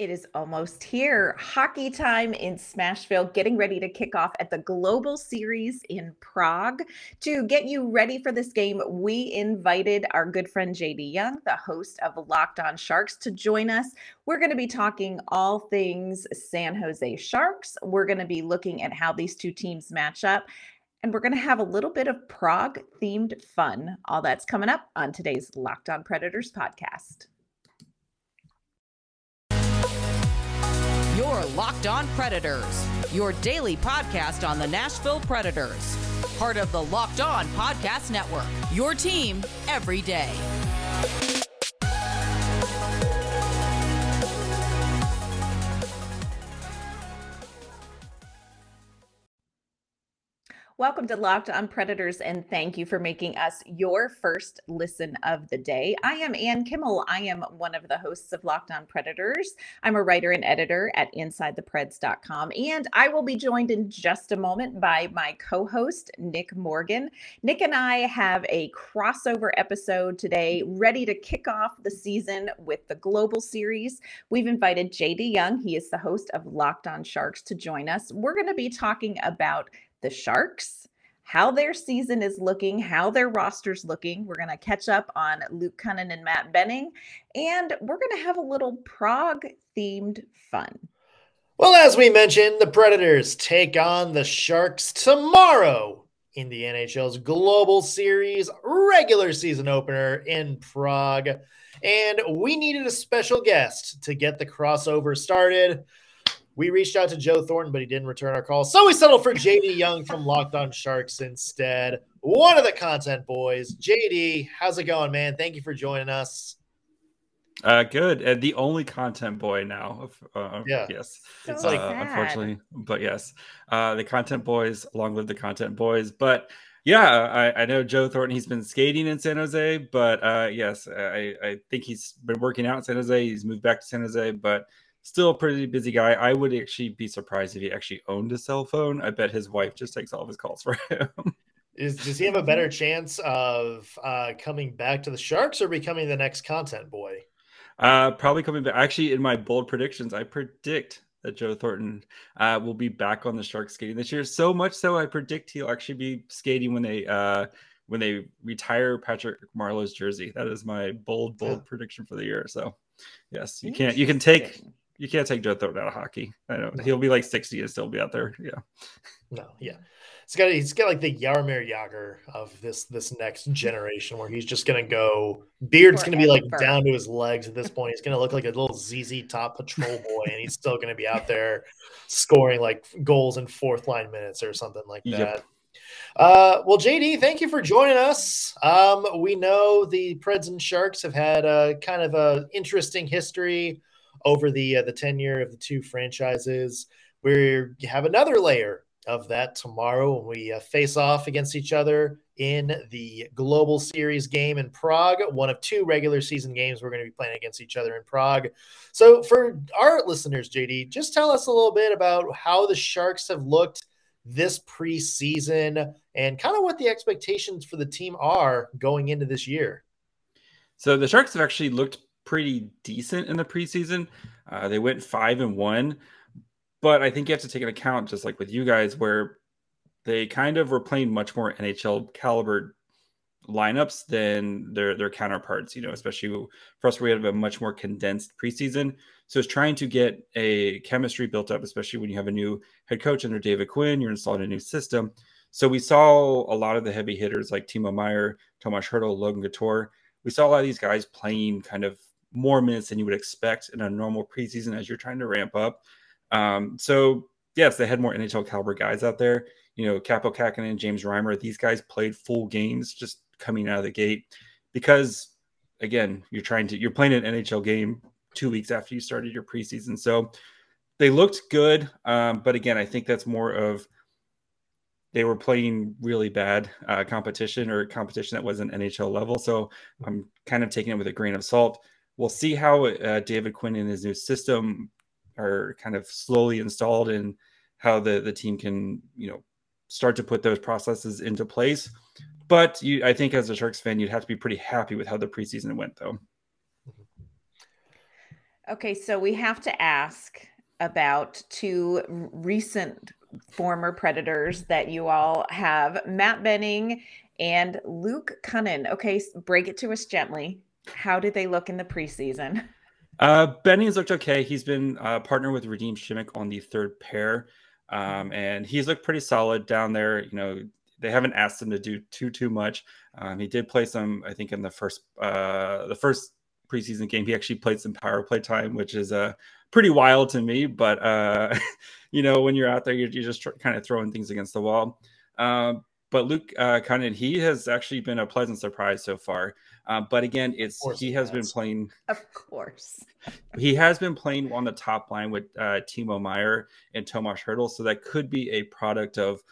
It is almost here. Hockey time in Smashville, getting ready to kick off at the Global Series in Prague. To get you ready for this game, we invited our good friend JD Young, the host of Locked On Sharks, to join us. We're going to be talking all things San Jose Sharks. We're going to be looking at how these two teams match up. And we're going to have a little bit of Prague themed fun. All that's coming up on today's Locked On Predators podcast. Your Locked On Predators, your daily podcast on the Nashville Predators. Part of the Locked On Podcast Network, your team every day. Welcome to Locked on Predators, and thank you for making us your first listen of the day. I am Ann Kimmel. I am one of the hosts of Locked on Predators. I'm a writer and editor at InsideThePreds.com, and I will be joined in just a moment by my co host, Nick Morgan. Nick and I have a crossover episode today ready to kick off the season with the Global Series. We've invited JD Young, he is the host of Locked on Sharks, to join us. We're going to be talking about the Sharks, how their season is looking, how their roster's looking. We're going to catch up on Luke Kunin and Matt Benning, and we're going to have a little Prague themed fun. Well, as we mentioned, the Predators take on the Sharks tomorrow in the NHL's Global Series regular season opener in Prague. And we needed a special guest to get the crossover started. We reached out to Joe Thornton, but he didn't return our call. So we settled for JD Young from Locked On Sharks instead. One of the content boys. JD, how's it going, man? Thank you for joining us. Uh, good. And the only content boy now. Uh, yeah. Yes. So it's like, uh, unfortunately, but yes. Uh, the content boys, long live the content boys. But yeah, I, I know Joe Thornton. He's been skating in San Jose, but uh, yes, I, I think he's been working out in San Jose. He's moved back to San Jose, but still a pretty busy guy. I would actually be surprised if he actually owned a cell phone. I bet his wife just takes all of his calls for him. Is, does he have a better chance of uh, coming back to the Sharks or becoming the next content boy? Uh, probably coming back. Actually, in my bold predictions, I predict that Joe Thornton uh, will be back on the Sharks skating this year. So much so, I predict he'll actually be skating when they uh, when they retire Patrick Marleau's jersey. That is my bold, bold yeah. prediction for the year. So, yes, you can't. You can take you can't take Joe Thornton out of hockey. I know no. he'll be like 60 and still be out there. Yeah. No, yeah. He's got he's got like the Jaromir Jagr of this this next generation where he's just gonna go beard's gonna be like down to his legs at this point. He's gonna look like a little ZZ top patrol boy, and he's still gonna be out there scoring like goals in fourth line minutes or something like that. Yep. Uh, well, JD, thank you for joining us. Um, we know the Preds and Sharks have had a kind of a interesting history over the uh, the tenure of the two franchises. We have another layer of that tomorrow when we uh, face off against each other in the Global Series game in Prague, one of two regular season games we're going to be playing against each other in Prague. So, for our listeners, JD, just tell us a little bit about how the Sharks have looked this preseason and kind of what the expectations for the team are going into this year. So, the Sharks have actually looked pretty decent in the preseason. Uh, they went five and one, but I think you have to take into account, just like with you guys, where they kind of were playing much more NHL caliber lineups than their their counterparts. You know, especially for us, we have a much more condensed preseason. So it's trying to get a chemistry built up, especially when you have a new head coach under David Quinn. You're installing a new system. So we saw a lot of the heavy hitters like Timo Meier, Tomas Hertl, Logan Couture. We saw a lot of these guys playing kind of more minutes than you would expect in a normal preseason as you're trying to ramp up. Um, so yes, they had more NHL caliber guys out there. You know, Kaapo Kähkönen and James Reimer, these guys played full games just coming out of the gate because again, you're trying to you're playing an NHL game two weeks after you started your preseason. So they looked good. Um, but again, I think that's more of they were playing really bad uh, competition or competition that wasn't NHL level. So I'm kind of taking it with a grain of salt we'll see how uh, David Quinn and his new system are kind of slowly installed and how the the team can you know start to put those processes into place. But you, I think as a Sharks fan, you'd have to be pretty happy with how the preseason went, though. Okay, so we have to ask about two recent former Predators that you all have Matt Benning and Luke Kunin. Okay, break it to us gently. How did they look in the preseason? Uh, Benning's looked okay. He's been uh, partnered with Radim Simek on the third pair, um, and he's looked pretty solid down there. You know, they haven't asked him to do too too much. Um, he did play some, I think, in the first uh, the first preseason game. He actually played some power play time, which is uh, pretty wild to me. But uh, you know, when you're out there, you're, you're just tr- kind of throwing things against the wall. Um, but Luke uh, Kunin, he has actually been a pleasant surprise so far. Uh, but again, it's he has, been playing. Of course, he has been playing on the top line with uh, Timo Meier and Tomas Hertl, so that could be a product of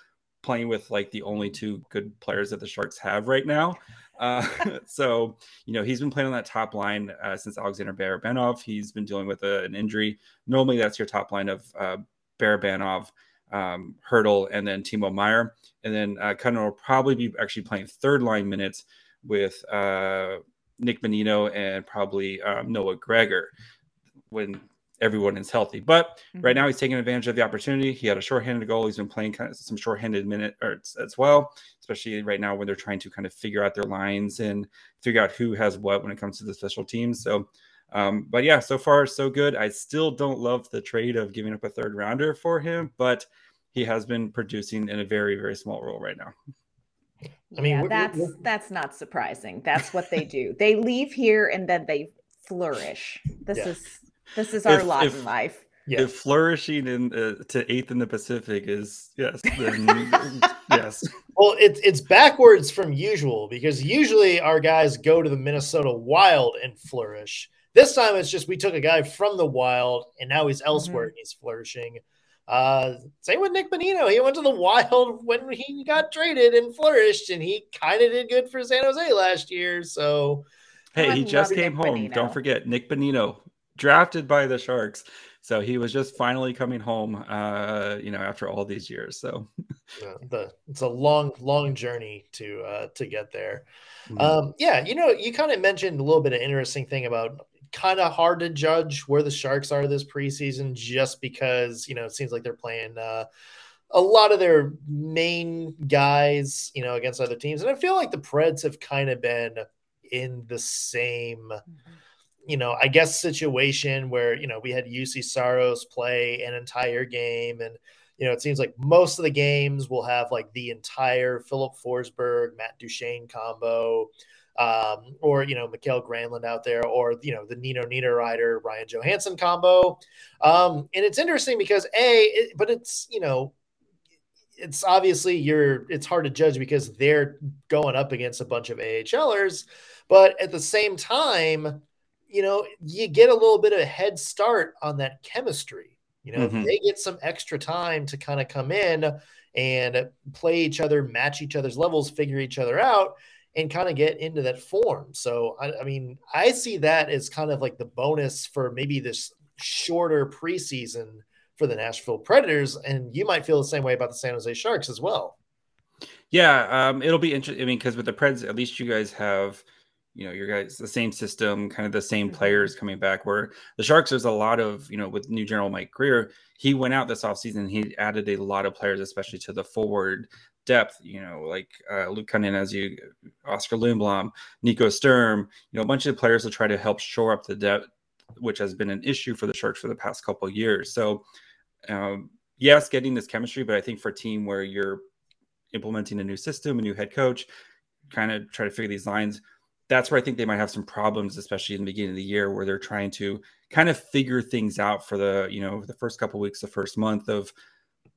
playing with like the only two good players that the Sharks have right now. Uh, so you know he's been playing on that top line uh, since Alexander Barabanov. He's been dealing with a, an injury. Normally, that's your top line of uh, Barabanov, um, Hertl, and then Timo Meier, and then uh, will probably be actually playing third line minutes with uh, Nick Bonino and probably um, Noah Gregor when everyone is healthy. But mm-hmm. right now he's taking advantage of the opportunity. He had a shorthanded goal. He's been playing kind of some shorthanded minute as well, especially right now when they're trying to kind of figure out their lines and figure out who has what when it comes to the special teams. So, um, but yeah, so far so good. I still don't love the trade of giving up a third rounder for him, but he has been producing in a very very small role right now. I mean, yeah, we're, that's we're, that's not surprising. That's what they do. they leave here and then they flourish. This yeah. is this is our if, lot if, in life. Yeah. If flourishing in uh, to eighth in the Pacific is yes, then yes. Well, it's it's backwards from usual because usually our guys go to the Minnesota Wild and flourish. This time it's just we took a guy from the Wild and now he's elsewhere mm-hmm. and he's flourishing. Uh, same with Nick Bonino. He went to the Wild when he got traded and flourished, and he kind of did good for San Jose last year. So, hey, he just came Nick home. Bonino. Don't forget Nick Bonino, drafted by the Sharks. So he was just finally coming home, uh, you know, after all these years. So yeah, the it's a long, long journey to uh, to get there. Mm-hmm. Um, yeah, you know, you kind of mentioned a little bit of interesting thing about kind of hard to judge where the Sharks are this preseason just because, you know, it seems like they're playing uh, a lot of their main guys, you know, against other teams. And I feel like the Preds have kind of been in the same, mm-hmm. you know, I guess situation where, you know, we had Juuse Saros play an entire game and, you know, it seems like most of the games will have like the entire Filip Forsberg, Matt Duchene combo um, or you know Mikael Granlund out there, or you know the Nino Niederreiter Ryan Johansen combo. Um, and it's interesting because a, it, but it's you know it's obviously you're it's hard to judge because they're going up against a bunch of AHLers, but at the same time, you know you get a little bit of a head start on that chemistry. You know, mm-hmm. they get some extra time to kind of come in and play each other, match each other's levels, figure each other out and kind of get into that form. So, I, I, mean, I see that as kind of like the bonus for maybe this shorter preseason for the Nashville Predators. And you might feel the same way about the San Jose Sharks as well. Yeah, um, it'll be interesting. I mean, because with the Preds, at least you guys have, you know, your guys the same system, kind of the same mm-hmm. players coming back. Where the Sharks, there's a lot of, you know, with new general Mike Grier, he went out this offseason. He added a lot of players, especially to the forward depth, you know, like uh, Luke Kunin, as you, Oskar Lindblom, Nico Sturm, you know, a bunch of players to try to help shore up the depth, which has been an issue for the Sharks for the past couple years. So, um, yes, getting this chemistry, but I think for a team where you're implementing a new system, a new head coach, kind of try to figure these lines, that's where I think they might have some problems, especially in the beginning of the year, where they're trying to kind of figure things out for the, you know, the first couple weeks, the first month of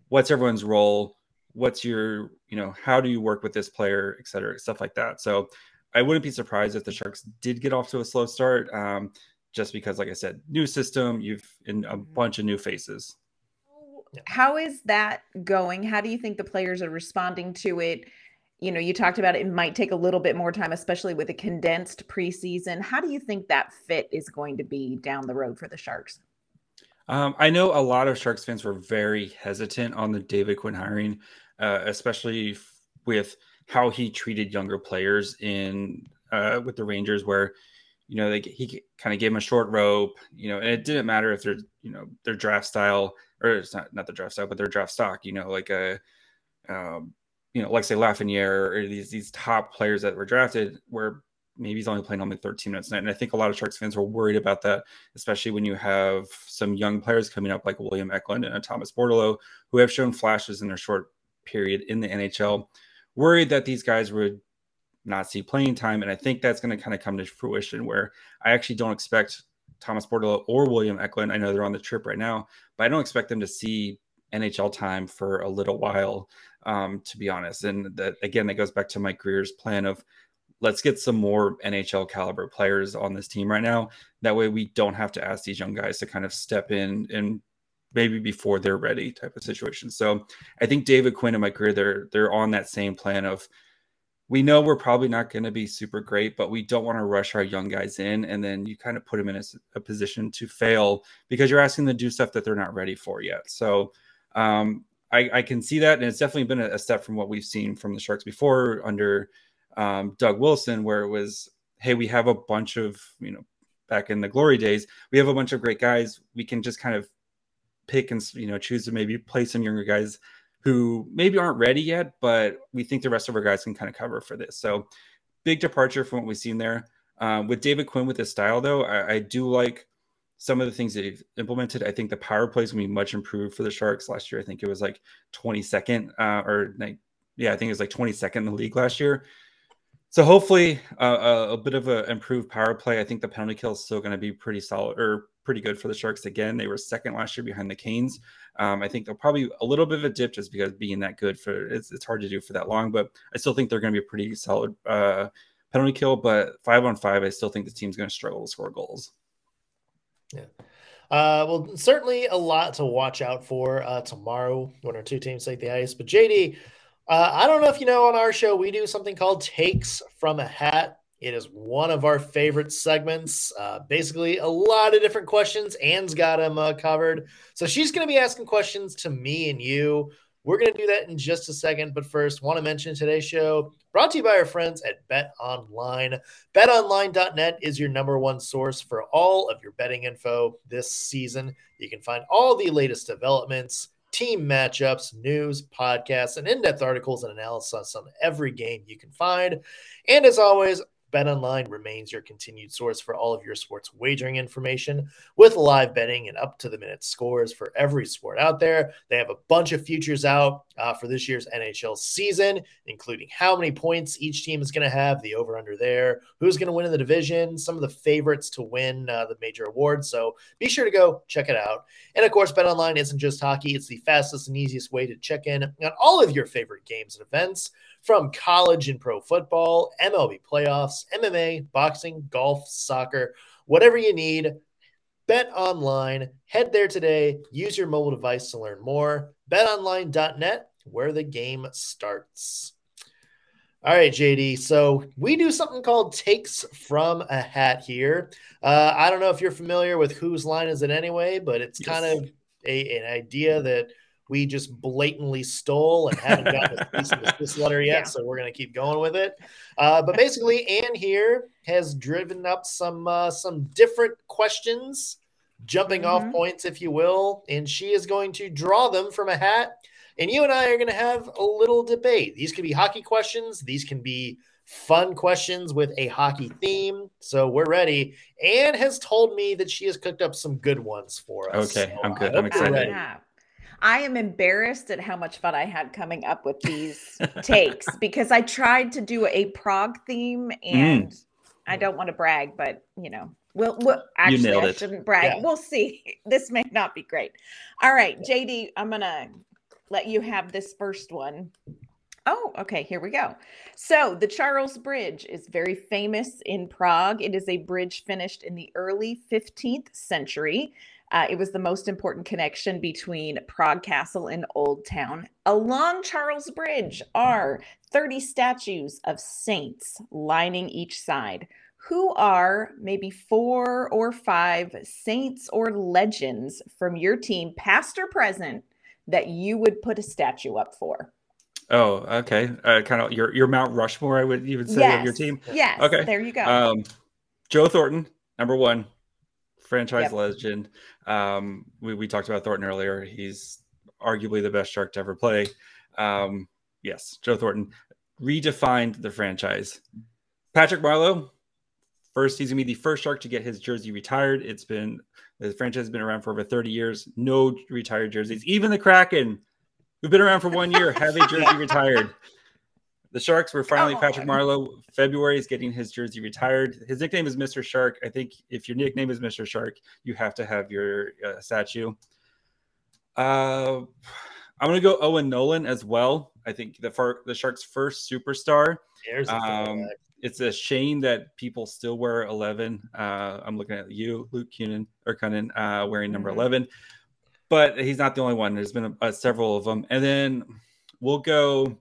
what's everyone's role, what's your you know how do you work with this player et cetera stuff like that. So i wouldn't be surprised if the sharks did get off to a slow start um, just because like i said new system you've in a mm-hmm. bunch of new faces. How is that going? How do you think the players are responding to it? You know you talked about it, it might take a little bit more time especially with a condensed preseason. How do you think that fit is going to be down the road for the sharks um, I know a lot of Sharks fans were very hesitant on the David Quinn hiring uh, especially with how he treated younger players in uh, with the Rangers, where you know, they, he kind of gave him a short rope, you know, and it didn't matter if they're, you know, their draft style or it's not, not the draft style, but their draft stock, you know, like a, um, you know, like say Lafreniere or these, these top players that were drafted where maybe he's only playing only 13 minutes a night. And I think a lot of Sharks fans were worried about that, especially when you have some young players coming up like William Eklund and Thomas Bordeleau, who have shown flashes in their short period in the NHL. Worried that these guys would not see playing time. And I think that's going to kind of come to fruition where I actually don't expect Thomas Bordeleau or William Eklund. I know they're on the trip right now, but I don't expect them to see NHL time for a little while, um, to be honest. And that again, that goes back to Mike Grier's plan of let's get some more NHL caliber players on this team right now. That way we don't have to ask these young guys to kind of step in and maybe before they're ready type of situation. So I think David Quinn and Mike Grier, they're they're on that same plan of we know we're probably not going to be super great, but we don't want to rush our young guys in. And then you kind of put them in a, a, position to fail because you're asking them to do stuff that they're not ready for yet. So um, I, I, can see that. And it's definitely been a, a, step from what we've seen from the Sharks before under um, Doug Wilson, where it was, hey, we have a bunch of, you know, back in the glory days, we have a bunch of great guys. We can just kind of pick and, you know, choose to maybe play some younger guys who maybe aren't ready yet, but we think the rest of our guys can kind of cover for this. So big departure from what we've seen there. Uh, with David Quinn with his style, though, I, I, do like some of the things that he's implemented. I think the power play is going to be much improved for the Sharks last year. I think it was like 22nd, uh, or like, yeah, I think it was like 22nd in the league last year. So hopefully uh, a, a, bit of an improved power play. I think the penalty kill is still going to be pretty solid or pretty good for the Sharks again. They were second last year behind the Canes. Um, I think they'll probably a little bit of a dip just because being that good for it's, it's hard to do for that long, but I still think they're going to be a pretty solid uh, penalty kill. But five on five, I still think the team's going to struggle to score goals. Yeah. Uh, well, certainly a lot to watch out for uh, tomorrow when our two teams take the ice. But JD, uh, I don't know if you know on our show, we do something called Takes from a Hat. It is one of our favorite segments. Uh, basically, a lot of different questions. Anne's got them uh, covered. So she's going to be asking questions to me and you. We're going to do that in just a second. But first, want to mention today's show brought to you by our friends at Bet Online. BetOnline.net is your number one source for all of your betting info this season. You can find all the latest developments, team matchups, news, podcasts, and in depth articles and analysis on every game you can find. And as always, BetOnline remains your continued source for all of your sports wagering information with live betting and up to the minute scores for every sport out there. They have a bunch of futures out uh, for this year's NHL season, including how many points each team is going to have, the over under there, who's going to win in the division, some of the favorites to win uh, the major awards. So be sure to go check it out. And of course, BetOnline isn't just hockey, it's the fastest and easiest way to check in on all of your favorite games and events from college and pro football, MLB playoffs, MMA, boxing, golf, soccer, whatever you need. Bet online. Head there today. Use your mobile device to learn more. BetOnline.net, where the game starts. All right, JD. So we do something called takes from a hat here. Uh, I don't know if you're familiar with whose line is it anyway, but it's yes. kind of a, an idea that we just blatantly stole and haven't gotten a piece of this letter yet. Yeah. So we're going to keep going with it. Uh, but basically, Anne here has driven up some uh, some different questions, jumping mm-hmm. off points, if you will, and she is going to draw them from a hat. And you and I are going to have a little debate. These can be hockey questions. These can be fun questions with a hockey theme. So we're ready. Anne has told me that she has cooked up some good ones for us. Okay, so I'm good. I'm excited. I am embarrassed at how much fun I had coming up with these takes because I tried to do a Prague theme mm. and mm. I don't want to brag, but you know, we'll, we'll actually I shouldn't brag. Yeah. We'll see. This may not be great. All right, JD, I'm gonna let you have this first one. Oh, okay, here we go. So, the Charles Bridge is very famous in Prague. It is a bridge finished in the early 15th century. Uh, it was the most important connection between Prague Castle and Old Town. Along Charles Bridge are 30 statues of saints lining each side. Who are maybe four or five saints or legends from your team, past or present, that you would put a statue up for? Oh, okay. Uh, kind of your your Mount Rushmore, I would even say yes. of your team. Yes. Okay. There you go. Um, Joe Thornton, number one, franchise yep. legend. Um, we, we talked about Thornton earlier. He's arguably the best shark to ever play. Um, yes, Joe Thornton redefined the franchise. Patrick Marleau, first, he's gonna be the first shark to get his jersey retired. It's been the franchise has been around for over 30 years. No retired jerseys. Even the Kraken, who've been around for one year, have a jersey retired. The Sharks were finally Patrick Marleau. February is getting his jersey retired. His nickname is Mr. Shark. I think if your nickname is Mr. Shark, you have to have your uh, statue. Uh, I'm going to go Owen Nolan as well. I think the far, the Sharks' first superstar. Um, it's a shame that people still wear 11. Uh, I'm looking at you, Luke Kunin or Kunin, uh, wearing number mm-hmm. 11, but he's not the only one. There's been a, a, several of them, and then we'll go.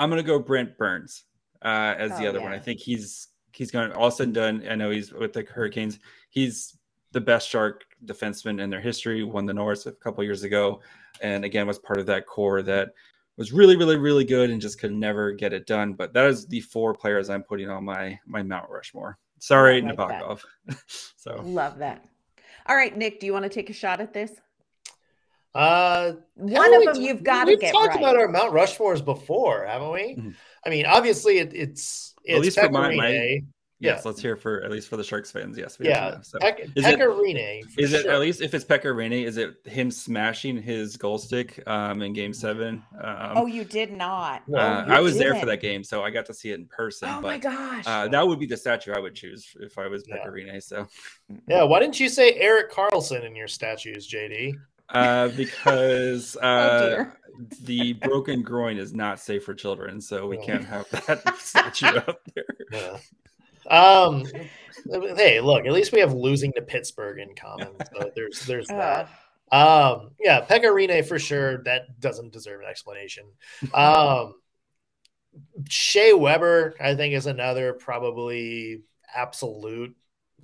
I'm gonna go Brent Burns uh, as oh, the other yeah. one. I think he's he's going all said and done. I know he's with the Hurricanes. He's the best Shark defenseman in their history. Won the Norris a couple years ago, and again was part of that core that was really, really, really good and just could never get it done. But that is the four players I'm putting on my my Mount Rushmore. Sorry, like Nabokov. so love that. All right, Nick, do you want to take a shot at this? Uh, one of them you've got to get. We've talked right. about our Mount Rushmores before, haven't we? Mm-hmm. I mean, obviously, it, it's it's at least for my, my Yes, yeah. let's hear for at least for the Sharks fans. Yes, yeah. So, Pe- is Pekka Rinne. Is sure. it at least if it's Pekka Rinne? Is it him smashing his goal stick um, in Game Seven? Um, oh, you did not. No, uh, I was didn't. there for that game, so I got to see it in person. Oh but, my gosh, uh, that would be the statue I would choose if I was Pekka yeah. So, yeah. Why didn't you say Erik Karlsson in your statues, JD? Uh, because oh, uh, oh the broken groin is not safe for children, so we can't have that statue up there. Yeah. Um, hey, look, at least we have losing to Pittsburgh in common. So there's there's that. Um, yeah, Pekka Rinne for sure. That doesn't deserve an explanation. Um, Shea Weber, I think, is another probably absolute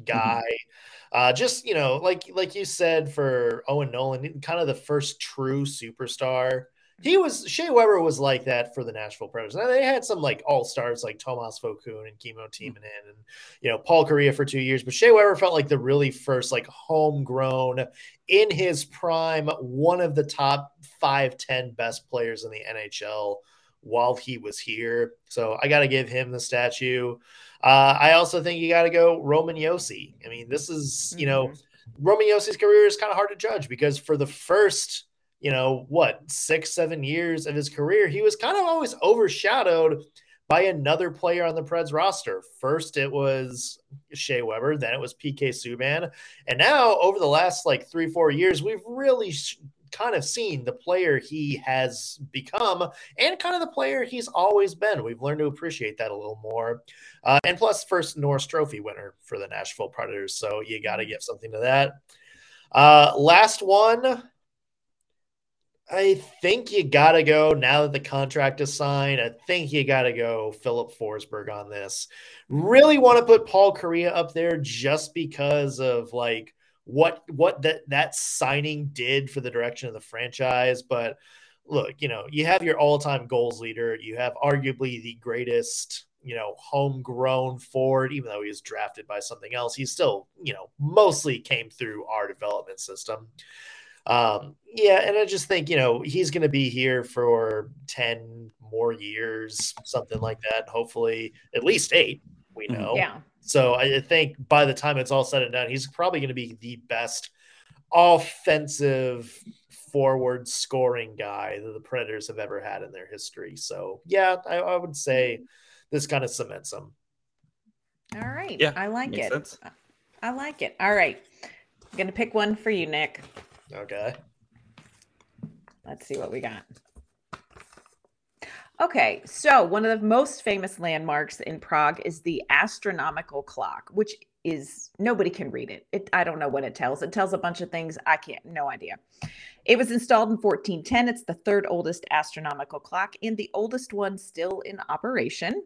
guy. Mm-hmm. Uh, just you know, like like you said for Owen Nolan, kind of the first true superstar he was Shea Weber was like that for the Nashville Predators. And they had some like all stars like Tomas Vokoun and Kimmo Timonen in and you know Paul Kariya for two years, but Shea Weber felt like the really first like homegrown in his prime, one of the top five ten best players in the NHL while he was here. So I got to give him the statue. Uh, I also think you got to go Roman Josi. I mean, this is you know mm-hmm. Roman Josi's career is kind of hard to judge because for the first you know, what, six, seven years of his career, he was kind of always overshadowed by another player on the Preds roster. First, it was Shea Weber, then it was PK Subban. And now, over the last like three, four years, we've really kind of seen the player he has become and kind of the player he's always been. We've learned to appreciate that a little more. Uh, and plus, first Norris Trophy winner for the Nashville Predators. So you got to give something to that. Uh, last one I think you got to go now that the contract is signed. I think you got to go Filip Forsberg on this. Really want to put Paul Kariya up there just because of like what what that that signing did for the direction of the franchise. But look, you know, you have your all-time goals leader. You have arguably the greatest, you know, homegrown forward. Even though he was drafted by something else, he still, you know, mostly came through our development system. Um, yeah, and I just think you know he's going to be here for ten more years, something like that. Hopefully, at least eight. We mm-hmm. know. Yeah. So I think by the time it's all said and done, he's probably going to be the best offensive forward scoring guy that the Predators have ever had in their history. So yeah, I, I would say this kind of cements him. All right. Yeah, I like it. Sense. I like it. All right. I'm gonna pick one for you, Nick. Okay. Let's see what we got. Okay, so one of the most famous landmarks in Prague is the astronomical clock, which is nobody can read it. it. I don't know what it tells. It tells a bunch of things. I can't, no idea. It was installed in 1410. It's the third oldest astronomical clock and the oldest one still in operation.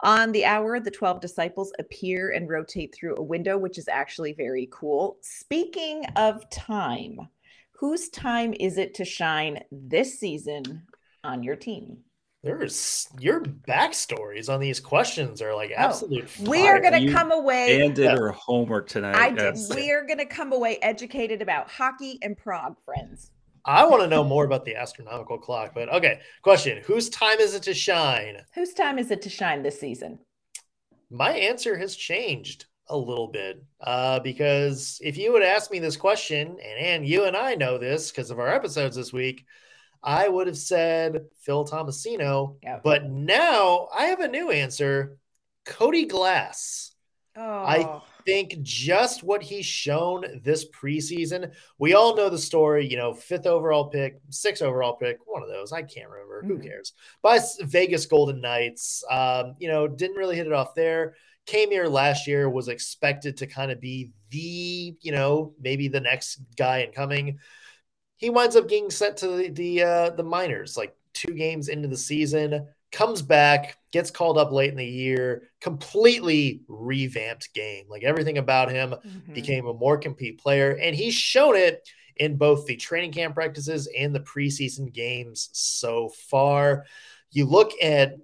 On the hour, the 12 disciples appear and rotate through a window, which is actually very cool. Speaking of time, whose time is it to shine this season on your team? There's your backstories on these questions are like oh, absolute. Oh, we are going to come away and did her homework tonight. I did. We are going to come away educated about hockey and Prague, friends. I want to know more about the astronomical clock, but okay. Question: Whose time is it to shine? Whose time is it to shine this season? My answer has changed a little bit uh, because if you would ask me this question, and, and you and I know this because of our episodes this week, I would have said Phil Tomasino. Yep. But now I have a new answer Cody Glass. Oh. I think just what he's shown this preseason. We all know the story, you know, fifth overall pick, sixth overall pick, one of those. I can't remember. Mm-hmm. Who cares? By Vegas Golden Knights, um, you know, didn't really hit it off there. Came here last year, was expected to kind of be the, you know, maybe the next guy incoming he winds up getting sent to the the, uh, the minors like two games into the season. Comes back, gets called up late in the year, completely revamped game. Like everything about him mm-hmm. became a more complete player, and he's shown it in both the training camp practices and the preseason games so far. You look at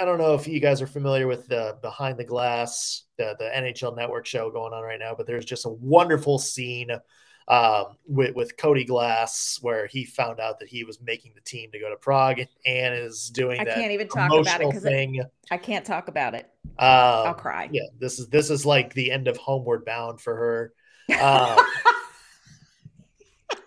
I don't know if you guys are familiar with the behind the glass, the, the NHL network show going on right now, but there's just a wonderful scene um, with, with Cody Glass, where he found out that he was making the team to go to Prague and is doing I can't even talk about it because I can't talk about it. Um, I'll cry. Yeah, this is this is like the end of Homeward Bound for her. Um,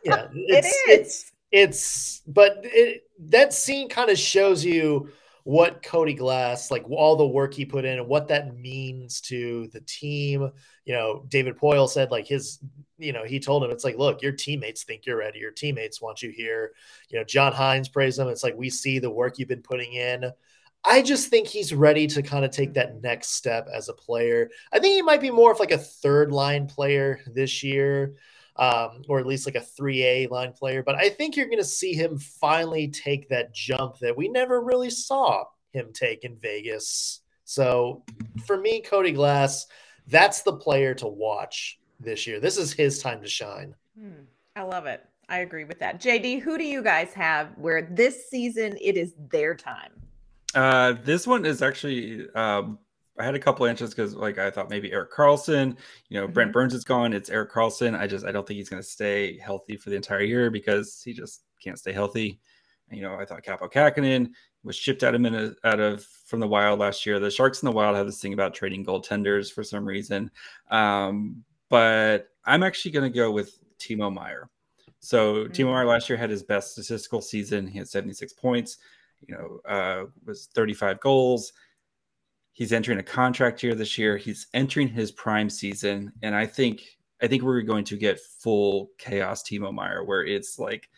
yeah, it's, it is. It's, it's but it, that scene kind of shows you what Cody Glass, like all the work he put in and what that means to the team. You know, David Poile said like his, you know, he told him it's like, look, your teammates think you're ready. Your teammates want you here. You know, John Hynes praised him. It's like we see the work you've been putting in. I just think he's ready to kind of take that next step as a player. I think he might be more of like a third line player this year um, or at least like a 3A line player. But I think you're going to see him finally take that jump that we never really saw him take in Vegas. So for me, Cody Glass, that's the player to watch this year. This is his time to shine. Hmm, I love it. I agree with that. JD, who do you guys have where this season it is their time? Uh, this one is actually um, I had a couple answers because like I thought maybe Erik Karlsson, you know, mm-hmm. Brent Burns is gone. It's Erik Karlsson. I just I don't think he's going to stay healthy for the entire year because he just can't stay healthy. You know, I thought Kaapo Kähkönen was shipped out of minute out of from the Wild last year. The Sharks in the Wild have this thing about trading goaltenders for some reason, um, but I'm actually going to go with Timo Meier. So mm-hmm. Timo Meier last year had his best statistical season. He had 76 points. You know, uh, was 35 goals He's entering a contract year this year. He's entering his prime season, and I think I think we're going to get full chaos Timo Meier, where it's like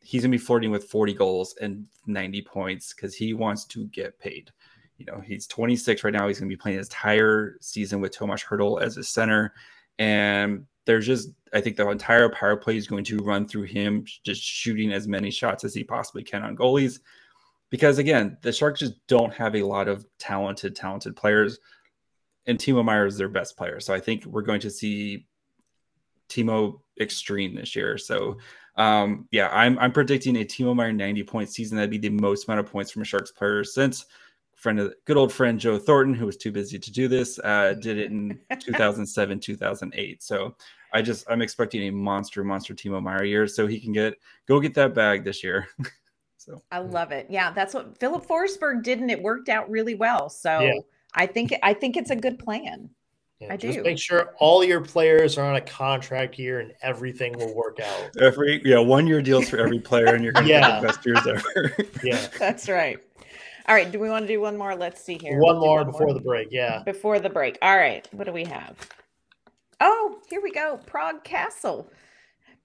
he's gonna be flirting with 40 goals and 90 points because he wants to get paid. You know, he's 26 right now. He's gonna be playing his entire season with Tomas Hertl as a center, and there's just I think the entire power play is going to run through him, just shooting as many shots as he possibly can on goalies because again, the Sharks just don't have a lot of talented, talented players, and Timo Meier is their best player. So I think we're going to see Timo extreme this year. So um, yeah, I'm I'm predicting a Timo Meier 90 point season. That'd be the most amount of points from a Sharks player since friend of good old friend Joe Thornton, who was too busy to do this, uh, did it in 2007, 2008. So I just I'm expecting a monster, monster Timo Meier year, so he can get go get that bag this year. So I love it. Yeah, that's what Filip Forsberg did, and it worked out really well. So yeah. I think I think it's a good plan. Yeah, I just do. make sure all your players are on a contract year and everything will work out. Every yeah, one year deals for every player, and you're gonna yeah. the best years ever. yeah, that's right. All right, do we want to do one more? Let's see here. One more one before more. the break. Yeah, before the break. All right, what do we have? Oh, here we go. Prague Castle.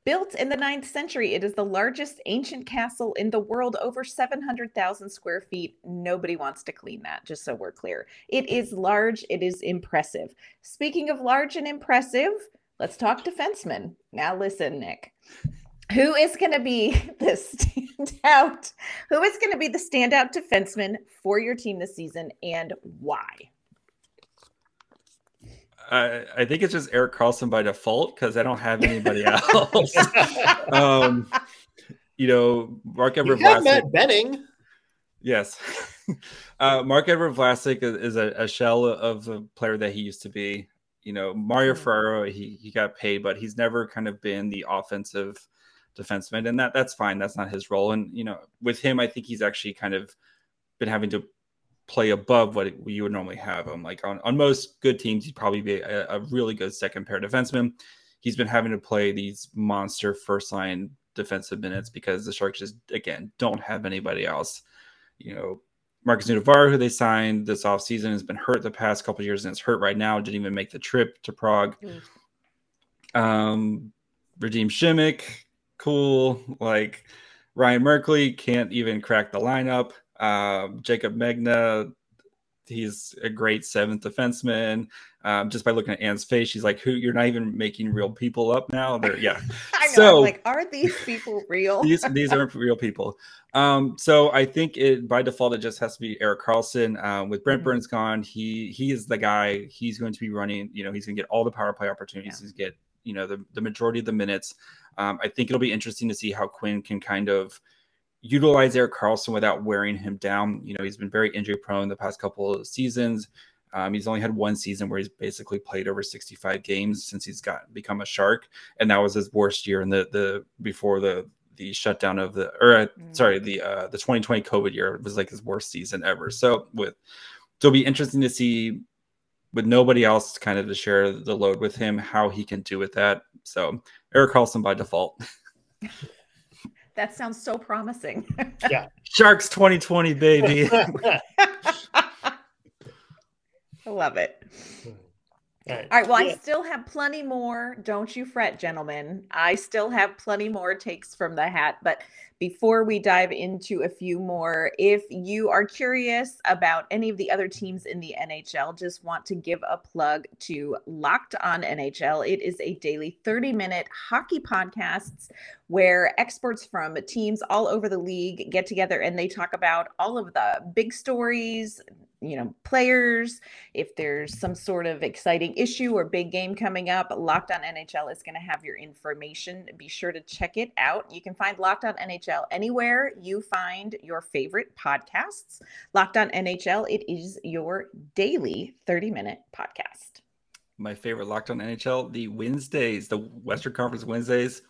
Built in the 9th century, it is the largest ancient castle in the world, over 700,000 square feet. Nobody wants to clean that, just so we're clear. It is large, it is impressive. Speaking of large and impressive, let's talk defensemen. Now, listen, Nick. Who is going to be the standout? Who is going to be the standout defenseman for your team this season and why? I, I think it's just Erik Karlsson by default because I don't have anybody else. um, you know, Marc Ever Matt Benning. Yes. uh, Marc-Edouard Vlasic is a, a, shell of the player that he used to be. You know, Mario mm-hmm. Ferraro, he, he got paid, but he's never kind of been the offensive defenseman. And that that's fine. That's not his role. And, you know, with him, I think he's actually kind of been having to play above what you would normally have him. Like on, on most good teams, he'd probably be a, a really good second pair defenseman. He's been having to play these monster first line defensive minutes because the Sharks just, again, don't have anybody else you know, Markus Nutivaara, who they signed this offseason, has been hurt the past couple years and it's hurt right now. Didn't even make the trip to Prague. Mm. Um, Radim Simek, cool. Like Ryan Merkley can't even crack the lineup. Um, Jaycob Megna, he's a great seventh defenseman. Um, just by looking at Anne's face, she's like, "Who? You're not even making real people up now." They're yeah. I know. So, like, are these people real? these these aren't real people. Um, so I think it by default it just has to be Erik Karlsson. Um, with Brent mm-hmm. Burns gone, he he is the guy. He's going to be running. You know, he's going to get all the power play opportunities. Yeah. He's get you know the the majority of the minutes. Um, I think it'll be interesting to see how Quinn can kind of utilize Erik Karlsson without wearing him down. You know, he's been very injury prone the past couple of seasons. Um, he's only had one season where he's basically played over 65 games since he's got become a shark, and that was his worst year in the the before the the shutdown of the or uh, mm. sorry the uh the 2020 COVID year was like his worst season ever. So with so it'll be interesting to see with nobody else kind of to share the load with him how he can do with that. So Erik Karlsson by default. that sounds so promising. yeah. Sharks 2020 baby. I love it. All right. All right. Well, yeah. I still have plenty more. Don't you fret, gentlemen. I still have plenty more takes from the hat. But before we dive into a few more, if you are curious about any of the other teams in the NHL, just want to give a plug to Locked On NHL. It is a daily 30 minute hockey podcasts where experts from teams all over the league get together and they talk about all of the big stories, you know, players, if there's some sort of exciting issue or big game coming up, Locked On NHL is going to have your information. Be sure to check it out. You can find Locked On NHL anywhere you find your favorite podcasts. Locked On NHL, it is your daily 30 minute podcast. My favorite Locked On NHL, the Wednesdays, the Western Conference Wednesdays,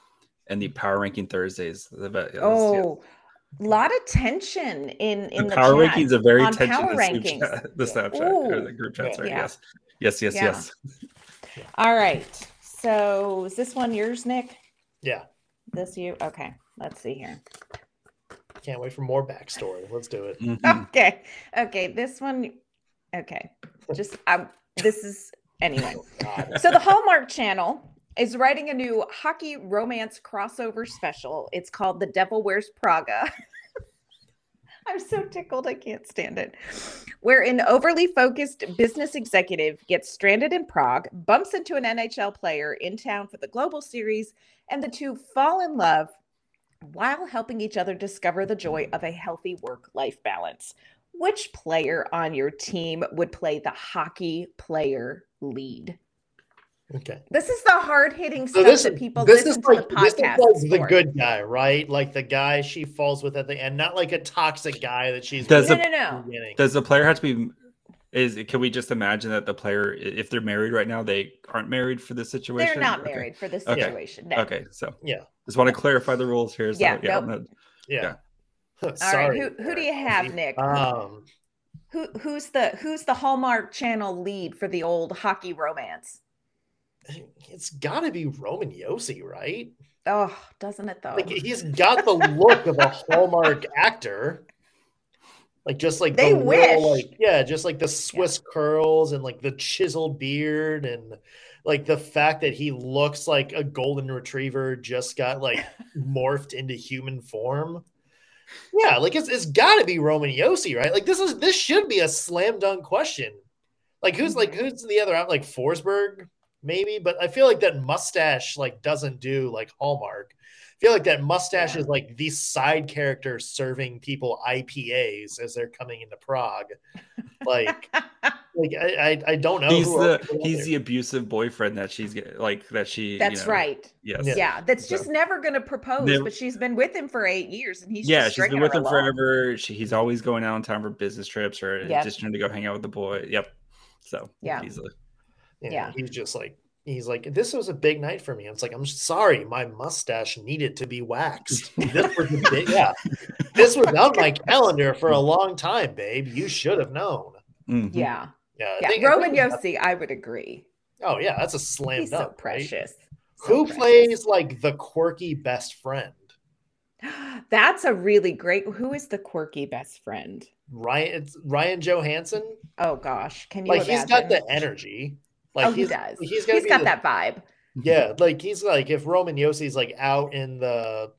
and the Power Ranking Thursdays. Oh, a lot of tension in in the, the power chat, rankings are very tension power rankings. Chat, the Snapchat Ooh, or the group chat. Sorry, yeah. yes, yes, yes, yeah. yes. All right. So is this one yours, Nick? Yeah. This you? Okay. Let's see here. Can't wait for more backstory. Let's do it. Mm-hmm. Okay. Okay. This one. Okay. Just I. This is anyway. Oh, so the Hallmark Channel is writing a new hockey romance crossover special. It's called The Devil Wears Praga. I'm so tickled. I can't stand it. Where an overly focused business executive gets stranded in Prague, bumps into an NHL player in town for the Global Series, and the two fall in love while helping each other discover the joy mm. of a healthy work life balance. Which player on your team would play the hockey player lead? Okay. This is the hard hitting so stuff this, that people this listen is like, to the podcast. This is like the good guy, right? Like the guy she falls with at the end, not like a toxic guy that she's. Does no, no, no. Does the player have to be? Is can we just imagine that the player, if they're married right now, they aren't married for this situation? They're not okay. married for this situation. Okay. No. okay, so yeah, just want to clarify the rules here. So, yeah, yeah, nope. yeah. yeah. All right, who who do you have, Nick? Um, who who's the who's the Hallmark Channel lead for the old hockey romance? it's got to be Roman Josi, right? Oh, doesn't it though? Like he's got the look of a Hallmark actor. Like just like they the wish, little, like yeah, just like the Swiss yeah. curls and like the chiseled beard and like the fact that he looks like a golden retriever just got like morphed into human form. Yeah, like it's it's got to be Roman Josi, right? Like this is this should be a slam dunk question. Like who's like mm-hmm. who's the other out? Like Forsberg, maybe, but I feel like that mustache like doesn't do like Hallmark. Feel like that mustache yeah. is like the side character serving people IPAs as they're coming into Prague. Like, like I, I, I, don't know. He's the he's the abusive boyfriend that she's like that she. That's you know, right. Yes. Yeah. yeah that's so. just never going to propose. Never, but she's been with him for eight years, and he's yeah, she's been with him along. forever. She, he's always going out on time for business trips or yep. just trying to go hang out with the boy. Yep. So yeah, he's a, yeah, yeah, he's just like he's like, this was a big night for me. It's like, I'm sorry, my mustache needed to be waxed. this was a big, yeah. This was on my calendar for a long time, babe. You should have known. Mm-hmm. Yeah. Yeah. yeah. Think, Roman Josi, I would agree. Oh, yeah. That's a slam he's dunk. So precious. Right? So Who precious. plays like the quirky best friend? That's a really great. Who is the quirky best friend? Ryan. It's Ryan Johansen. Oh gosh, can you? Like imagine? he's got the energy. Like oh, he does. He's, he's got the, that vibe. Yeah, like he's like if Roman Josi's like out in the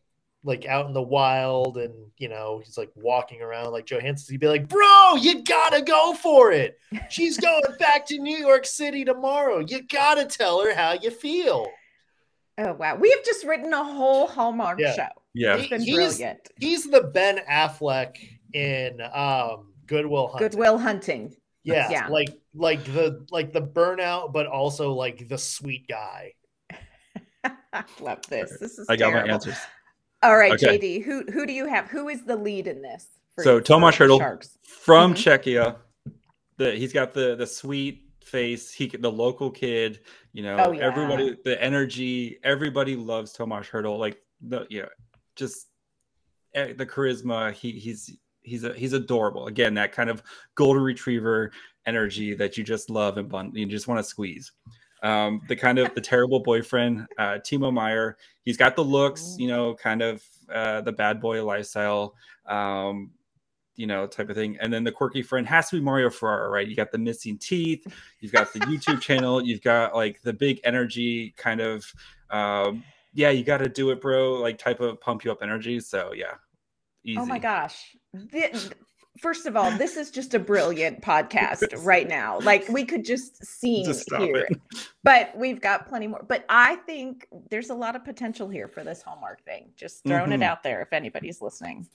like out in the wild and you know he's like walking around like Johansen, he'd be like, "Bro, you gotta go for it. She's going back to New York City tomorrow. You gotta tell her how you feel." Oh wow, we have just written a whole Hallmark yeah. show. Yeah, it's been he's, brilliant. He's the Ben Affleck in um, Good Will Hunting. Good Will Hunting. Yeah, yeah, like like the like the burnout, but also like the sweet guy. I Love this. This is I got terrible. my answers. All right, okay. JD, who who do you have? Who is the lead in this? so Tomas Hertl from mm-hmm. Czechia. The he's got the the sweet face. He the local kid. You know, oh, yeah. everybody the energy. Everybody loves Tomas Hertl. Like the yeah, just eh, the charisma. He he's he's a, he's adorable. Again, that kind of golden retriever energy that you just love and bun- you just want to squeeze. Um, the kind of the terrible boyfriend, uh, Timo Meier. He's got the looks, you know, kind of uh, the bad boy lifestyle, um, you know, type of thing. And then the quirky friend has to be Mario Ferraro, right? You got the missing teeth, you've got the YouTube channel, you've got like the big energy kind of, um, yeah, you got to do it, bro, like type of pump you up energy. So yeah, Easy. Oh my gosh. The, first of all, this is just a brilliant podcast right now. Like we could just sing just here, it. but we've got plenty more. But I think there's a lot of potential here for this Hallmark thing. Just throwing mm-hmm. it out there if anybody's listening.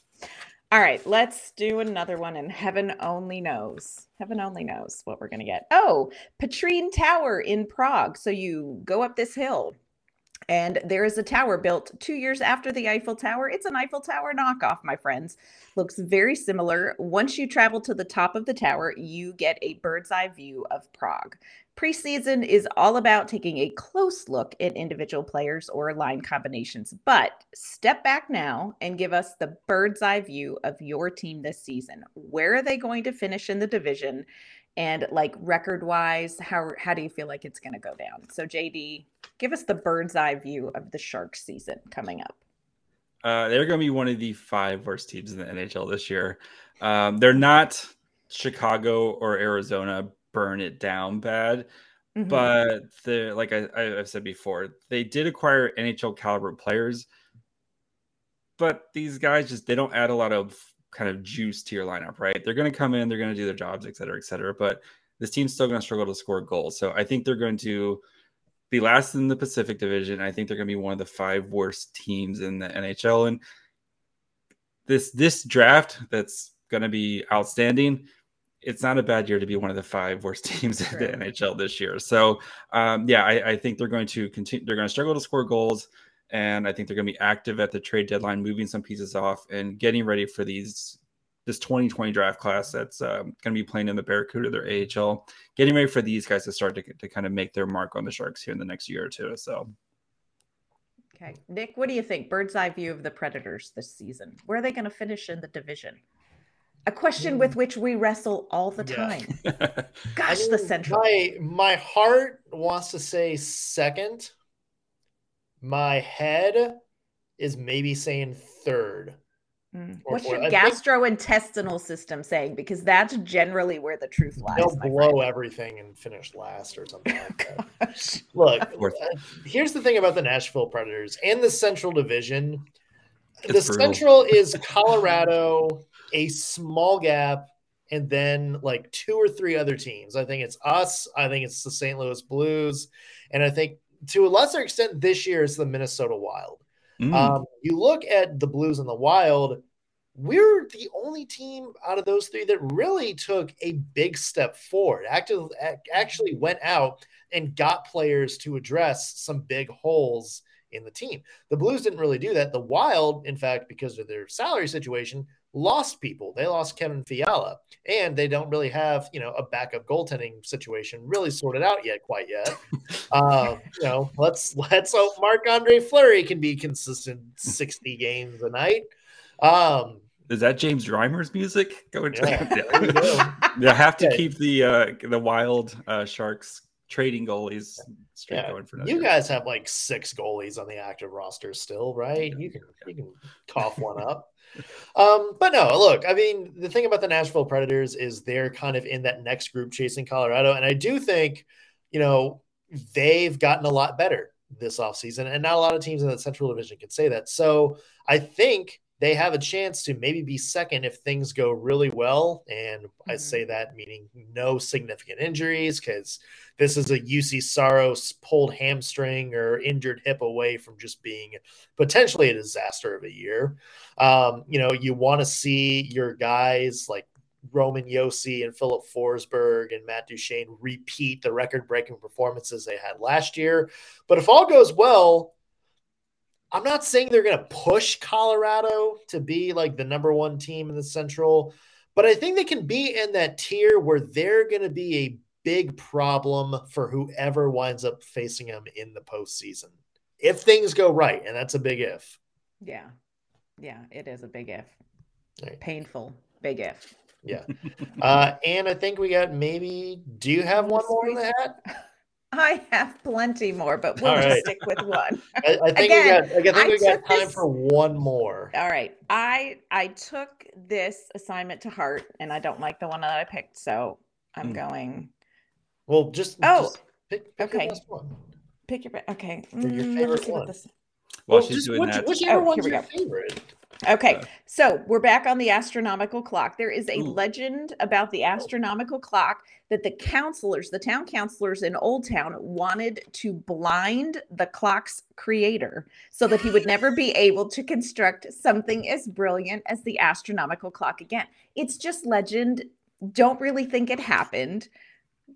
All right, let's do another one, and heaven only knows. Heaven only knows what we're going to get. Oh, Petrin Tower in Prague. So you go up this hill, and there is a tower built two years after the Eiffel Tower. It's an Eiffel Tower knockoff, my friends. Looks very similar. Once you travel to the top of the tower, you get a bird's eye view of Prague. Preseason is all about taking a close look at individual players or line combinations, but step back now and give us the bird's eye view of your team this season. Where are they going to finish in the division? And like record wise how how do you feel like it's going to go down? So jd give us the bird's eye view of the shark season coming up. Uh, they're going to be one of the five worst teams in the nhl this year. Um, they're not chicago or arizona burn it down bad mm-hmm. but the like I, i've said before they did acquire nhl caliber players but these guys just they don't add a lot of kind of juice to your lineup, right? They're going to come in, they're going to do their jobs, et cetera, et cetera. But this team's still going to struggle to score goals. So I think they're going to be last in the Pacific Division. I think they're going to be one of the five worst teams in the NHL. And this this draft that's going to be outstanding. It's not a bad year to be one of the five worst teams in the NHL this year. So, um, yeah, I, I think they're going to continue. They're going to struggle to score goals and I think they're going to be active at the trade deadline, moving some pieces off and getting ready for these this 2020 draft class that's um, going to be playing in the Barracuda, their AHL, getting ready for these guys to start to, to kind of make their mark on the Sharks here in the next year or two. So, okay, Nick, what do you think? Bird's eye view of the Predators this season. Where are they going to finish in the division? A question with which we wrestle all the time. Yeah. Gosh, I mean, the Central. My my heart wants to say second my head is maybe saying third. Mm. What's your gastrointestinal system saying? Because that's generally where the truth lies. They'll blow friend. everything and finish last or something like that. Look, uh, here's the thing about the Nashville Predators and the Central Division. It's the brutal. Central is Colorado, a small gap, and then like two or three other teams. I think it's us. I think it's the St. Louis Blues, and I think to a lesser extent this year is the Minnesota Wild. Mm. Um, you look at the Blues and the Wild, we're the only team out of those three that really took a big step forward. Actually, actually went out and got players to address some big holes in the team. The Blues didn't really do that. The Wild, in fact, because of their salary situation, lost people. They lost Kevin Fiala, and they don't really have you know a backup goaltending situation really sorted out yet, quite yet. um, you know, let's let's hope Marc Andre Fleury can be consistent sixty games a night. Um, is that James Reimer's music going to? Yeah, they have to keep the uh, the wild uh, Sharks trading goalies straight yeah. going for You guys have like six goalies on the active roster still, right? You can you can cough one up. Um, but no, look, I mean, the thing about the Nashville Predators is they're kind of in that next group chasing Colorado. And I do think, you know, they've gotten a lot better this offseason. And not a lot of teams in the Central Division can say that. So I think they have a chance to maybe be second if things go really well. And mm-hmm. I say that meaning no significant injuries because this is a Juuse Saros pulled hamstring or injured hip away from just being potentially a disaster of a year. Um, you know, you want to see your guys like Roman Josi and Filip Forsberg and Matt Duchene repeat the record breaking performances they had last year. But if all goes well, I'm not saying they're going to push Colorado to be like the number one team in the Central, but I think they can be in that tier where they're going to be a big problem for whoever winds up facing them in the postseason. If things go right, and that's a big if. Yeah. Yeah, it is a big if. Right. Painful, big if. Yeah. uh, and I think we got maybe, do you have one more in the hat? I have plenty more, but we'll just stick with one. I, I, think Again, we got, I think I we got time this, for one more. All right. I I took this assignment to heart and I don't like the one that I picked, so I'm mm. going. Well, just oh just pick, pick okay. Your pick your okay. your mm, favorite one. While well, she's just, doing which, that, whichever oh, one's your favorite. Okay, so we're back on the astronomical clock. There is a Ooh. legend about the astronomical clock that the counselors, the town counselors in Old Town, wanted to blind the clock's creator so that he would never be able to construct something as brilliant as the astronomical clock again. It's just legend. Don't really think it happened,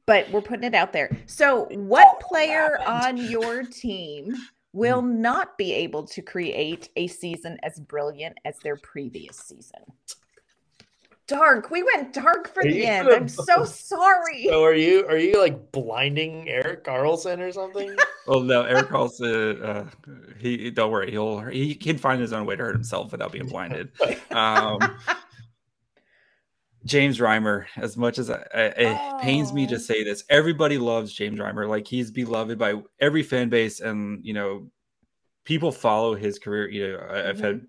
but we're putting it out there. So, what player on your team? Will mm. not be able to create a season as brilliant as their previous season. Dark. We went dark for are the end. I'm so sorry. So are you are you like blinding Erik Karlsson or something? oh no, Erik Karlsson. Uh, he don't worry. He'll he can find his own way to hurt himself without being blinded. Um, James Reimer, as much as I, I, it oh. pains me to oh. say this, everybody loves James Reimer. Like he's beloved by every fan base, and you know, people follow his career. You know, I've mm-hmm. had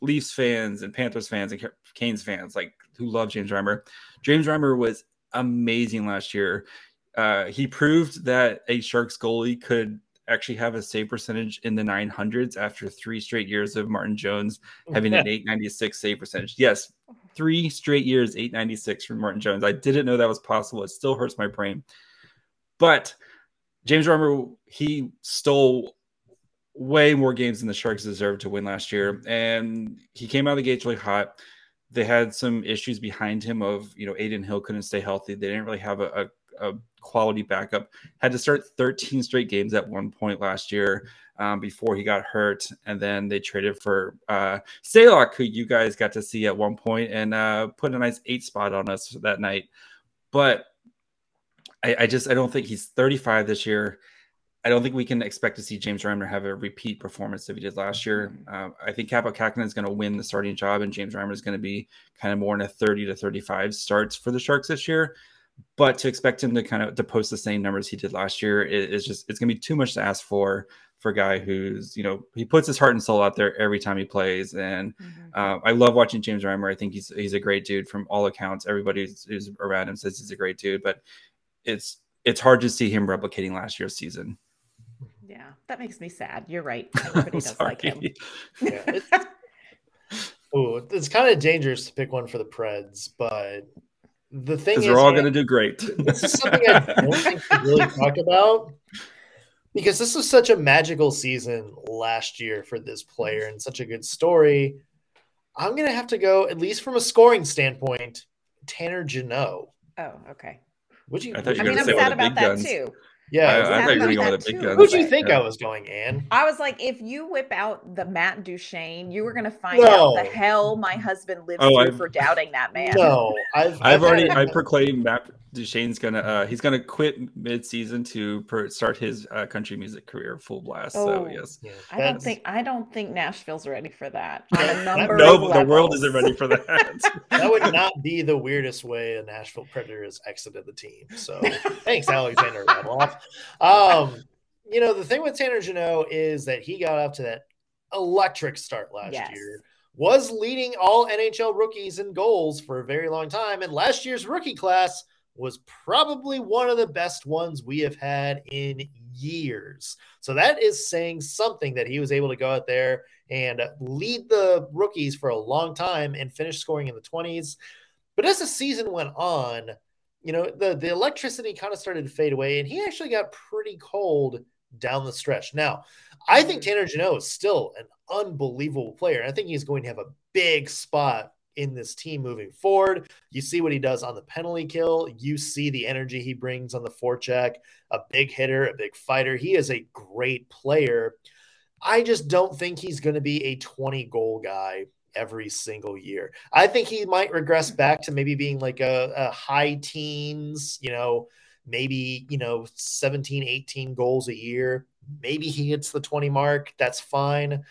Leafs fans and Panthers fans and Canes fans like who love James Reimer. James Reimer was amazing last year. Uh, he proved that a Sharks goalie could actually have a save percentage in the 900s after three straight years of Martin Jones mm. having an 896 save percentage. Yes, three straight years, 896 from Martin Jones. I didn't know that was possible. It still hurts my brain. But James Reimer, he stole way more games than the Sharks deserved to win last year. And he came out of the gates really hot. They had some issues behind him of, you know, Adin Hill couldn't stay healthy. They didn't really have a, a, a quality backup. Had to start 13 straight games at one point last year um, before he got hurt. And then they traded for uh, Stalock, who you guys got to see at one point and uh, put a nice eight spot on us that night. But I, I just I don't think he's 35 this year. I don't think we can expect to see James Reimer have a repeat performance that he did last year. Uh, I think Kaapo Kähkönen is going to win the starting job, and James Reimer is going to be kind of more in a 30 to 35 starts for the Sharks this year. But to expect him to kind of to post the same numbers he did last year is just it's going to be too much to ask for for a guy who's you know he puts his heart and soul out there every time he plays, and mm-hmm. uh, I love watching James Reimer. I think he's he's a great dude from all accounts. Everybody who's, who's around him says he's a great dude, but it's it's hard to see him replicating last year's season. Yeah, that makes me sad. You're right. Everybody does like him. yeah, it's, oh, it's kind of dangerous to pick one for the Preds, but the thing is, they're all going to do great. this is something I don't think we really talk about. because this was such a magical season last year for this player and such a good story. I'm gonna have to go at least from a scoring standpoint. Tanner Jeannot. Oh, okay. Would you? I thought I mean, I'm sad one of the about that guns. too. Yeah. I, I sad thought you were going that with the big too. guns. Who'd you think Yeah. I was going, Ann? I was like, if you whip out the Matt Duchene, you were gonna find No. out the hell my husband lives Oh, through I've- for doubting that man. No, I've I've already I proclaimed Matt Duchene's gonna uh he's gonna quit mid season to per, start his uh, country music career full blast. So Oh. yes. Yeah, I don't that's- think I don't think Nashville's ready for that. On a That- number No, of the world isn't ready for that. that would not be the weirdest way a Nashville Predator has exited the team. So thanks, Alexander Radulov. Um, you know, the thing with Tanner Jeannot is that he got off to that electric start last Yes. year, was leading all NHL rookies in goals for a very long time. And last year's rookie class was probably one of the best ones we have had in years. So that is saying something that he was able to go out there and lead the rookies for a long time and finish scoring in the 20s. But as the season went on, you know, the, the electricity kind of started to fade away, and he actually got pretty cold down the stretch. Now, I think mm-hmm. Tanner Jeannot is still an unbelievable player. I think he's going to have a big spot in this team moving forward. You see what he does on the penalty kill. You see the energy he brings on the forecheck, a big hitter, a big fighter. He is a great player. I just don't think he's going to be a 20 goal guy every single year. I think he might regress back to maybe being like a, a high teens, you know, maybe, you know, 17, 18 goals a year. Maybe he hits the 20 mark. That's fine.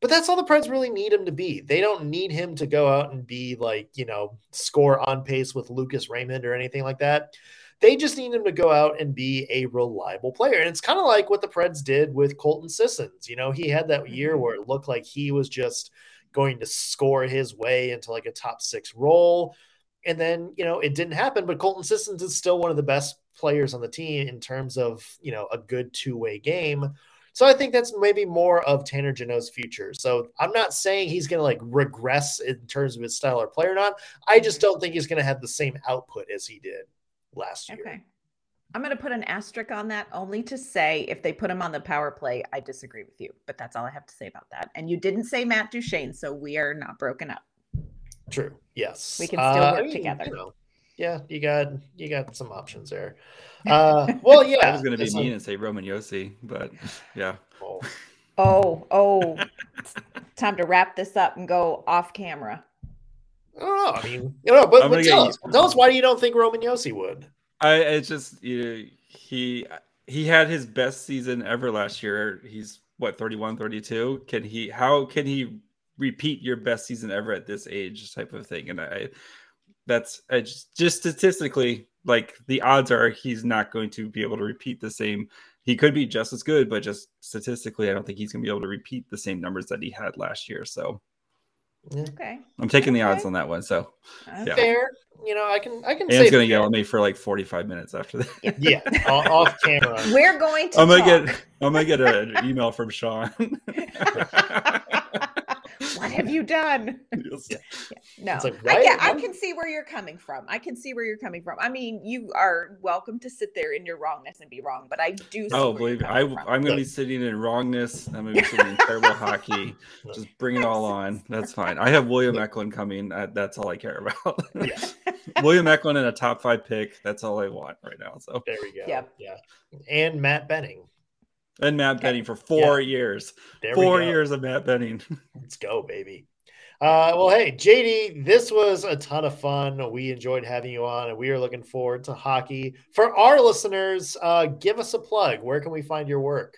But that's all the Preds really need him to be. They don't need him to go out and be like, you know, score on pace with Lucas Raymond or anything like that. They just need him to go out and be a reliable player. And it's kind of like what the Preds did with Colton Sissons. You know, he had that mm-hmm. year where it looked like he was just going to score his way into like a top six role. And then, you know, it didn't happen, but Colton Sissons is still one of the best players on the team in terms of, you know, a good two way game. So I think that's maybe more of Tanner Jeannot's future. So I'm not saying he's going to like regress in terms of his style or play or not. I just don't think he's going to have the same output as he did last year. Okay. I'm going to put an asterisk on that only to say if they put him on the power play, I disagree with you. But that's all I have to say about that. And you didn't say Matt Duchene, so we are not broken up. True. Yes. We can still Uh, work I mean, together. you know, yeah, you got you got some options there. Uh, well, yeah, I was going to be this mean one- and say Roman Josi, but yeah. oh, Oh, oh, it's time to wrap this up and go off camera. I don't know. I mean, you know, but, but tell us, tell us why you don't think Roman Josi would. I it's just you know, he he had his best season ever last year. He's what 31, 32. Can he how can he repeat your best season ever at this age type of thing? And I that's I just, just statistically like the odds are he's not going to be able to repeat the same. He could be just as good, but just statistically, I don't think he's going to be able to repeat the same numbers that he had last year. So Okay. I'm taking the odds on that one. So Okay. Fair, you know, I can I can Anne's say going to yell at me for like 45 minutes after that. yeah, off, off camera. We're going to I'm gonna get I'm gonna get a- an email from Sean. what have you done? Yeah. No, It's like, I, why- can, I can see where you're coming from. I can see where you're coming from. I mean, you are welcome to sit there in your wrongness and be wrong, but I do. See oh, where believe you're me, I, from. I'm gonna be sitting in wrongness. I'm gonna be sitting in terrible hockey. Just bring it all on. That's fine. I have William Eklund coming. Uh, that's all I care about. Yeah. William Eklund and a top five pick. That's all I want right now. So There we go. Yep. Yeah, and Matt Benning. And Matt Benning for four years. There Four years of Matt Benning. Let's go, baby. Uh, well, hey, JD, this was a ton of fun. We enjoyed having you on, and we are looking forward to hockey. For our listeners, uh, give us a plug. Where can we find your work?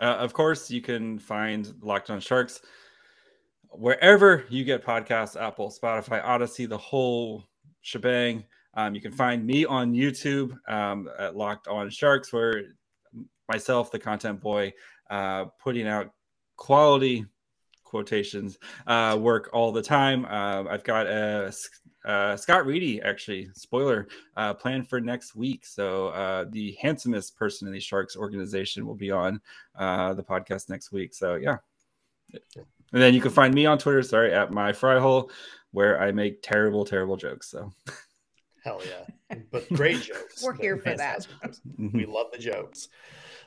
Uh, of course, you can find Locked On Sharks wherever you get podcasts Apple, Spotify, Odyssey, the whole shebang. Um, you can find me on YouTube um, at Locked On Sharks, where myself, the content boy, uh, putting out quality quotations uh, work all the time. Uh, I've got a uh, Scott Reedy, actually, spoiler, uh, planned for next week. So uh, the handsomest person in the Sharks organization will be on uh, the podcast next week. So yeah. And then you can find me on Twitter, sorry, at my fry hole, where I make terrible, terrible jokes. So Hell yeah. But great jokes. We're here for that. Jokes. We love the jokes.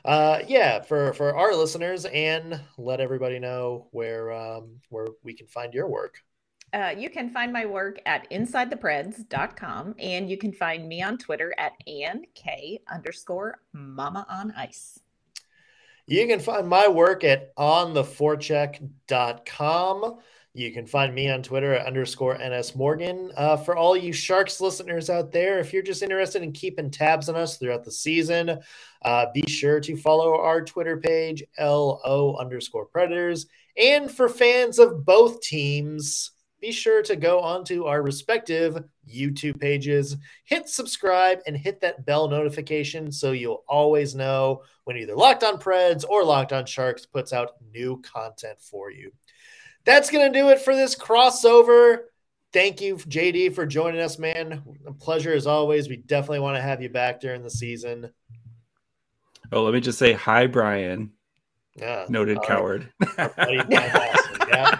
Uh, yeah, for for our listeners, and let everybody know where um, where we can find your work. Uh, you can find my work at insidethepreds.com and you can find me on Twitter at Ann K underscore mama on ice. You can find my work at ontheforecheck.com. You can find me on Twitter at underscore NS Morgan. Uh, for all you Sharks listeners out there, if you're just interested in keeping tabs on us throughout the season, uh, be sure to follow our Twitter page, LO underscore Predators. And for fans of both teams, be sure to go onto our respective YouTube pages, hit subscribe, and hit that bell notification so you'll always know when either Locked On Preds or Locked On Sharks puts out new content for you that's going to do it for this crossover. Thank you, JD, for joining us, man. A pleasure as always. We definitely want to have you back during the season. Oh, let me just say hi, Brian. Yeah, noted uh, coward. yeah.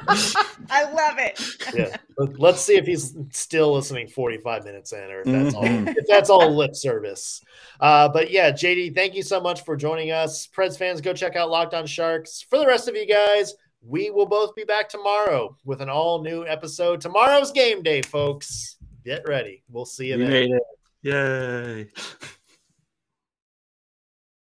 I love it. Yeah, let's see if he's still listening 45 minutes in, or if that's mm-hmm. all if that's all lip service. Uh, but yeah, JD, thank you so much for joining us. Preds fans, go check out Locked On Sharks. For the rest of you guys, we will both be back tomorrow with an all new episode. Tomorrow's game day, folks. Get ready. We'll see you, you then. Yay.